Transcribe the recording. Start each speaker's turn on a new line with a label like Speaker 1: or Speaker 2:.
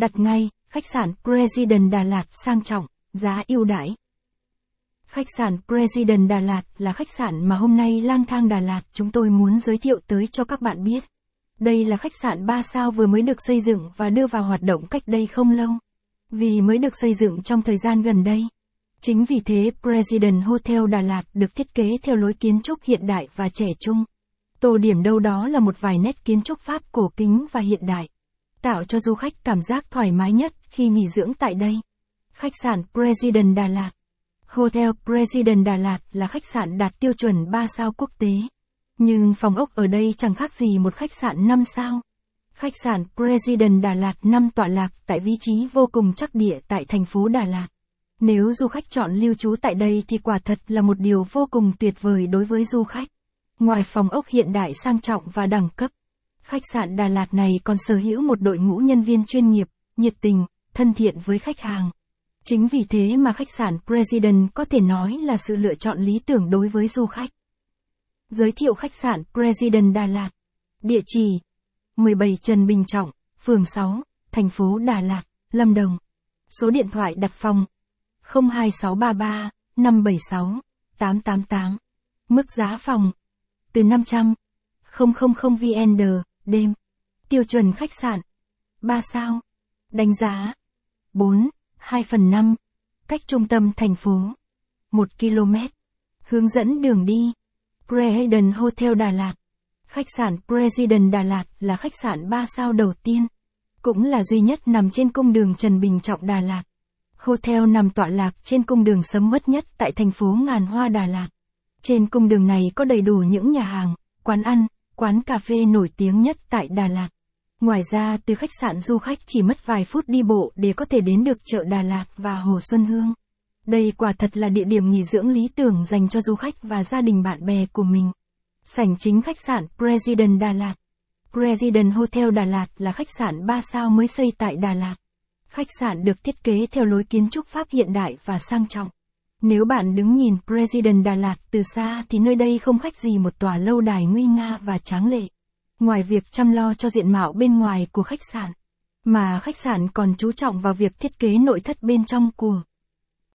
Speaker 1: Đặt ngay, khách sạn President Đà Lạt sang trọng, giá ưu đãi. Khách sạn President Đà Lạt là khách sạn mà hôm nay lang thang Đà Lạt chúng tôi muốn giới thiệu tới cho các bạn biết. Đây là khách sạn 3 sao vừa mới được xây dựng và đưa vào hoạt động cách đây không lâu. Vì mới được xây dựng trong thời gian gần đây. Chính vì thế President Hotel Đà Lạt được thiết kế theo lối kiến trúc hiện đại và trẻ trung. Tô điểm đâu đó là một vài nét kiến trúc Pháp cổ kính và hiện đại. Tạo cho du khách cảm giác thoải mái nhất khi nghỉ dưỡng tại đây. Khách sạn President Đà Lạt Hotel President Đà Lạt là khách sạn đạt tiêu chuẩn 3 sao quốc tế. Nhưng phòng ốc ở đây chẳng khác gì một khách sạn 5 sao. Khách sạn President Đà Lạt 5 tọa lạc tại vị trí vô cùng chắc địa tại thành phố Đà Lạt. Nếu du khách chọn lưu trú tại đây thì quả thật là một điều vô cùng tuyệt vời đối với du khách. Ngoài phòng ốc hiện đại sang trọng và đẳng cấp, khách sạn Đà Lạt này còn sở hữu một đội ngũ nhân viên chuyên nghiệp, nhiệt tình, thân thiện với khách hàng. Chính vì thế mà khách sạn President có thể nói là sự lựa chọn lý tưởng đối với du khách. Giới thiệu khách sạn President Đà Lạt. Địa chỉ 17 Trần Bình Trọng, phường 6, thành phố Đà Lạt, Lâm Đồng. Số điện thoại đặt phòng 02633 576 888. Mức giá phòng từ 500 000 VND đêm. Tiêu chuẩn khách sạn 3 sao. Đánh giá 4, 2 phần 5. Cách trung tâm thành phố 1 km. Hướng dẫn đường đi President Hotel Đà Lạt Khách sạn President Đà Lạt là khách sạn 3 sao đầu tiên, cũng là duy nhất nằm trên cung đường Trần Bình Trọng Đà Lạt. Hotel nằm tọa lạc trên cung đường sấm mất nhất tại thành phố Ngàn Hoa Đà Lạt. Trên cung đường này có đầy đủ những nhà hàng, quán ăn, quán cà phê nổi tiếng nhất tại Đà Lạt. Ngoài ra, từ khách sạn du khách chỉ mất vài phút đi bộ để có thể đến được chợ Đà Lạt và Hồ Xuân Hương. Đây quả thật là địa điểm nghỉ dưỡng lý tưởng dành cho du khách và gia đình bạn bè của mình. Sảnh chính khách sạn President Đà Lạt. President Hotel Đà Lạt là khách sạn 3 sao mới xây tại Đà Lạt. Khách sạn được thiết kế theo lối kiến trúc Pháp hiện đại và sang trọng. Nếu bạn đứng nhìn President Đà Lạt từ xa thì nơi đây không khác gì một tòa lâu đài nguy nga và tráng lệ. Ngoài việc chăm lo cho diện mạo bên ngoài của khách sạn, mà khách sạn còn chú trọng vào việc thiết kế nội thất bên trong của